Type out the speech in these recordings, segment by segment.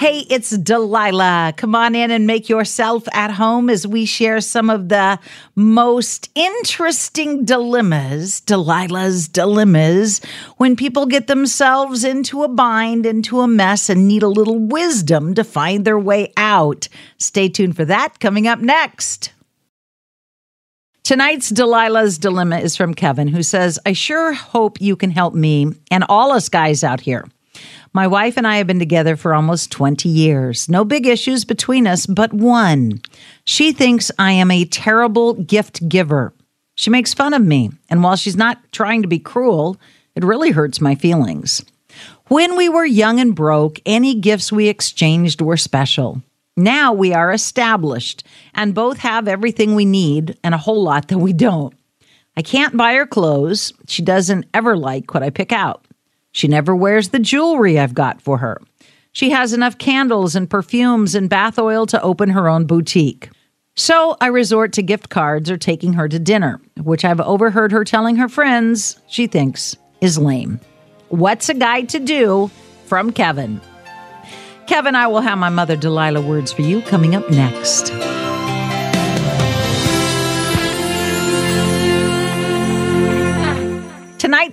Hey, it's Delilah. Come on in and make yourself at home as we share some of the most interesting dilemmas, Delilah's dilemmas, when people get themselves into a bind, into a mess, and need a little wisdom to find their way out. Stay tuned for that coming up next. Tonight's Delilah's Dilemma is from Kevin, who says, I sure hope you can help me and all us guys out here. My wife and I have been together for almost 20 years. No big issues between us, but one. She thinks I am a terrible gift giver. She makes fun of me, and while she's not trying to be cruel, it really hurts my feelings. When we were young and broke, any gifts we exchanged were special. Now we are established and both have everything we need and a whole lot that we don't. I can't buy her clothes. She doesn't ever like what I pick out. She never wears the jewelry I've got for her. She has enough candles and perfumes and bath oil to open her own boutique. So I resort to gift cards or taking her to dinner, which I've overheard her telling her friends she thinks is lame. What's a guy to do from Kevin? Kevin, I will have my mother Delilah words for you coming up next.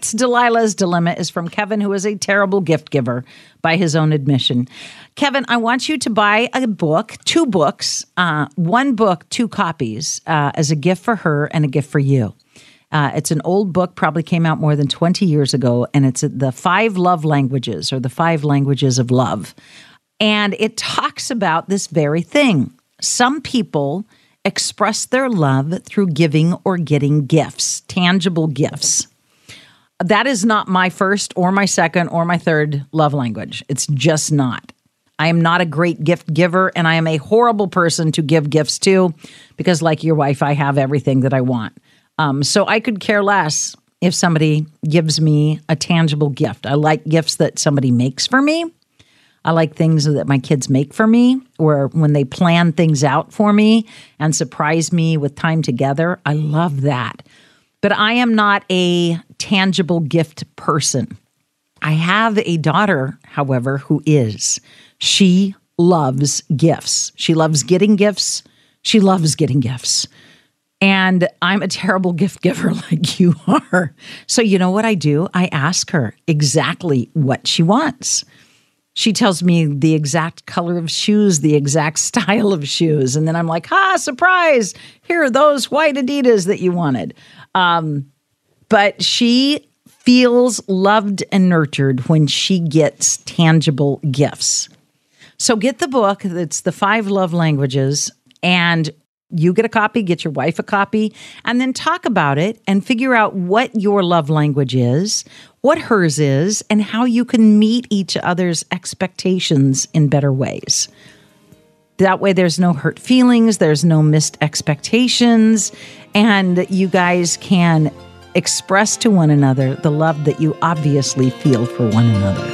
Delilah's Dilemma is from Kevin, who is a terrible gift giver by his own admission. Kevin, I want you to buy a book, two books, uh, one book, two copies, uh, as a gift for her and a gift for you. Uh, it's an old book, probably came out more than 20 years ago, and it's the Five Love Languages or the Five Languages of Love. And it talks about this very thing. Some people express their love through giving or getting gifts, tangible gifts that is not my first or my second or my third love language. It's just not. I am not a great gift giver and I am a horrible person to give gifts to because, like your wife, I have everything that I want. Um, so I could care less if somebody gives me a tangible gift. I like gifts that somebody makes for me. I like things that my kids make for me or when they plan things out for me and surprise me with time together. I love that. But I am not a tangible gift person. I have a daughter, however, who is. She loves gifts. She loves getting gifts. She loves getting gifts. And I'm a terrible gift giver like you are. So, you know what I do? I ask her exactly what she wants. She tells me the exact color of shoes, the exact style of shoes. And then I'm like, ah, surprise. Here are those white Adidas that you wanted. Um, but she feels loved and nurtured when she gets tangible gifts. So get the book, it's the five love languages, and you get a copy, get your wife a copy, and then talk about it and figure out what your love language is, what hers is, and how you can meet each other's expectations in better ways. That way, there's no hurt feelings, there's no missed expectations, and you guys can express to one another the love that you obviously feel for one another.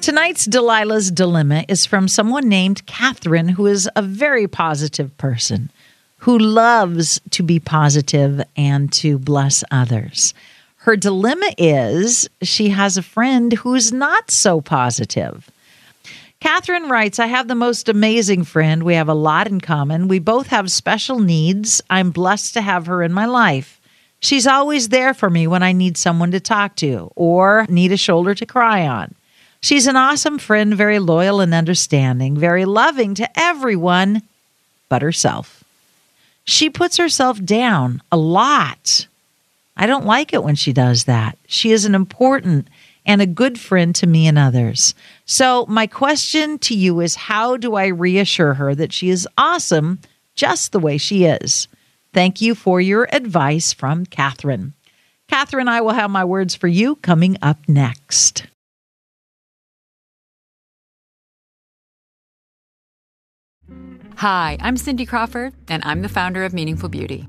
Tonight's Delilah's Dilemma is from someone named Catherine, who is a very positive person who loves to be positive and to bless others. Her dilemma is she has a friend who's not so positive. Catherine writes, I have the most amazing friend. We have a lot in common. We both have special needs. I'm blessed to have her in my life. She's always there for me when I need someone to talk to or need a shoulder to cry on. She's an awesome friend, very loyal and understanding, very loving to everyone but herself. She puts herself down a lot. I don't like it when she does that. She is an important and a good friend to me and others. So, my question to you is how do I reassure her that she is awesome just the way she is? Thank you for your advice from Catherine. Catherine, I will have my words for you coming up next. Hi, I'm Cindy Crawford, and I'm the founder of Meaningful Beauty.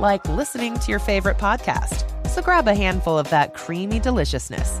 like listening to your favorite podcast. So grab a handful of that creamy deliciousness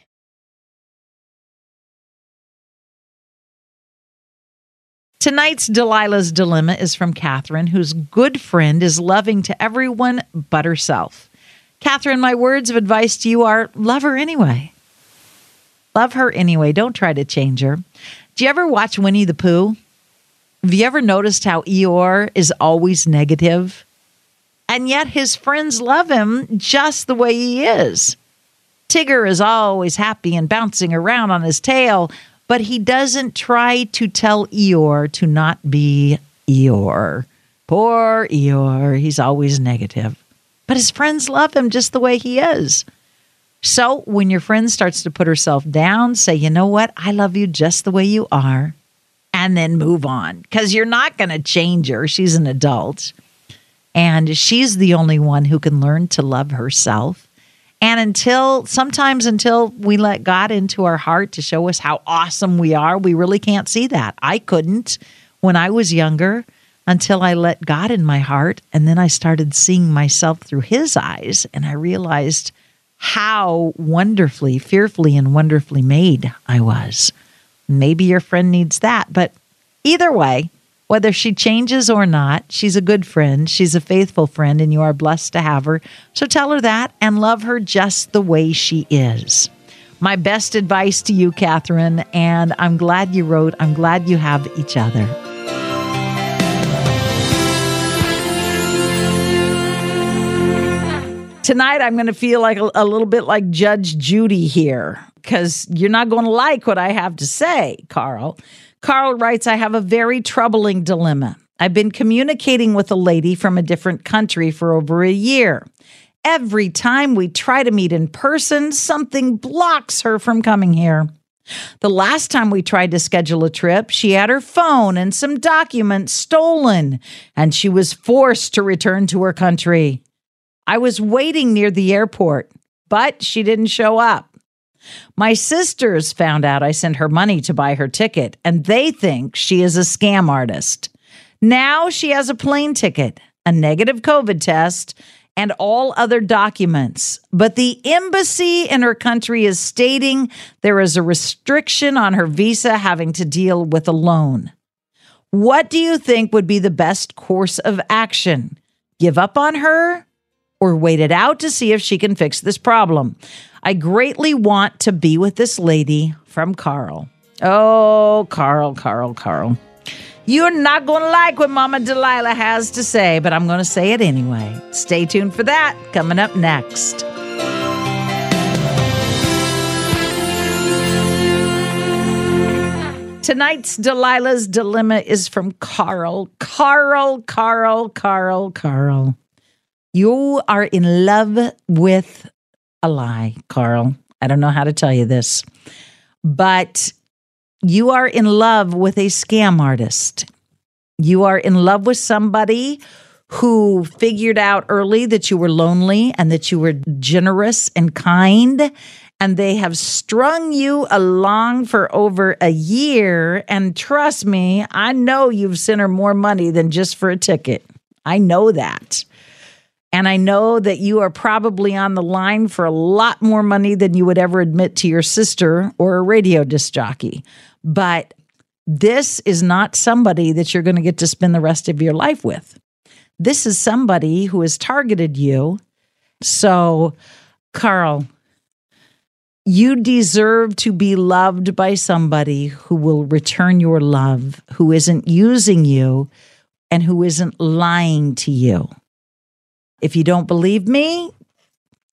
Tonight's Delilah's Dilemma is from Catherine, whose good friend is loving to everyone but herself. Catherine, my words of advice to you are love her anyway. Love her anyway. Don't try to change her. Do you ever watch Winnie the Pooh? Have you ever noticed how Eeyore is always negative? And yet his friends love him just the way he is. Tigger is always happy and bouncing around on his tail, but he doesn't try to tell Eeyore to not be Eeyore. Poor Eeyore, he's always negative. But his friends love him just the way he is. So when your friend starts to put herself down, say, you know what? I love you just the way you are. And then move on because you're not going to change her. She's an adult. And she's the only one who can learn to love herself. And until sometimes until we let God into our heart to show us how awesome we are, we really can't see that. I couldn't when I was younger until I let God in my heart. And then I started seeing myself through his eyes and I realized how wonderfully, fearfully, and wonderfully made I was. Maybe your friend needs that. But either way, whether she changes or not, she's a good friend. She's a faithful friend, and you are blessed to have her. So tell her that and love her just the way she is. My best advice to you, Catherine, and I'm glad you wrote. I'm glad you have each other. Tonight, I'm going to feel like a, little bit like Judge Judy here because you're not going to like what I have to say, Carl. Carl writes, I have a very troubling dilemma. I've been communicating with a lady from a different country for over a year. Every time we try to meet in person, something blocks her from coming here. The last time we tried to schedule a trip, she had her phone and some documents stolen, and she was forced to return to her country. I was waiting near the airport, but she didn't show up. My sisters found out I sent her money to buy her ticket, and they think she is a scam artist. Now she has a plane ticket, a negative COVID test, and all other documents. But the embassy in her country is stating there is a restriction on her visa having to deal with a loan. What do you think would be the best course of action? Give up on her or wait it out to see if she can fix this problem? I greatly want to be with this lady from Carl. Oh, Carl, Carl, Carl. You're not going to like what Mama Delilah has to say, but I'm going to say it anyway. Stay tuned for that coming up next. Tonight's Delilah's Dilemma is from Carl. Carl, Carl, Carl, Carl. You are in love with a lie, Carl. I don't know how to tell you this, but you are in love with a scam artist. You are in love with somebody who figured out early that you were lonely and that you were generous and kind. And they have strung you along for over a year. And trust me, I know you've sent her more money than just for a ticket. I know that. And I know that you are probably on the line for a lot more money than you would ever admit to your sister or a radio disc jockey. But this is not somebody that you're going to get to spend the rest of your life with. This is somebody who has targeted you. So, Carl, you deserve to be loved by somebody who will return your love, who isn't using you, and who isn't lying to you. If you don't believe me,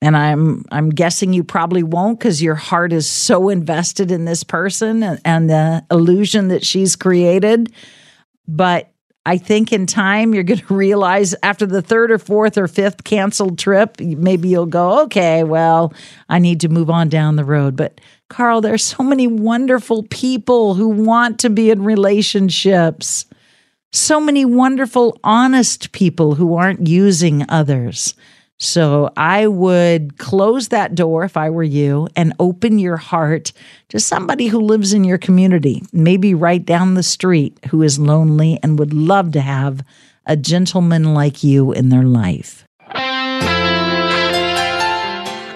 and I'm I'm guessing you probably won't because your heart is so invested in this person and, and the illusion that she's created. But I think in time you're going to realize after the third or fourth or fifth canceled trip, maybe you'll go, okay, well, I need to move on down the road. But Carl, there's so many wonderful people who want to be in relationships. So many wonderful, honest people who aren't using others. So I would close that door if I were you and open your heart to somebody who lives in your community, maybe right down the street, who is lonely and would love to have a gentleman like you in their life.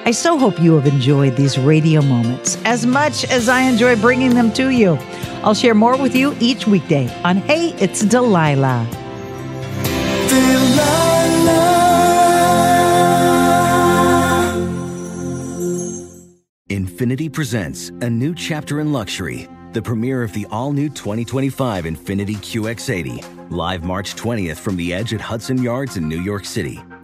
I so hope you have enjoyed these radio moments as much as I enjoy bringing them to you. I'll share more with you each weekday on Hey, It's Delilah. Delilah. Infiniti presents a new chapter in luxury, the premiere of the all new 2025 Infiniti QX80, live March 20th from the edge at Hudson Yards in New York City,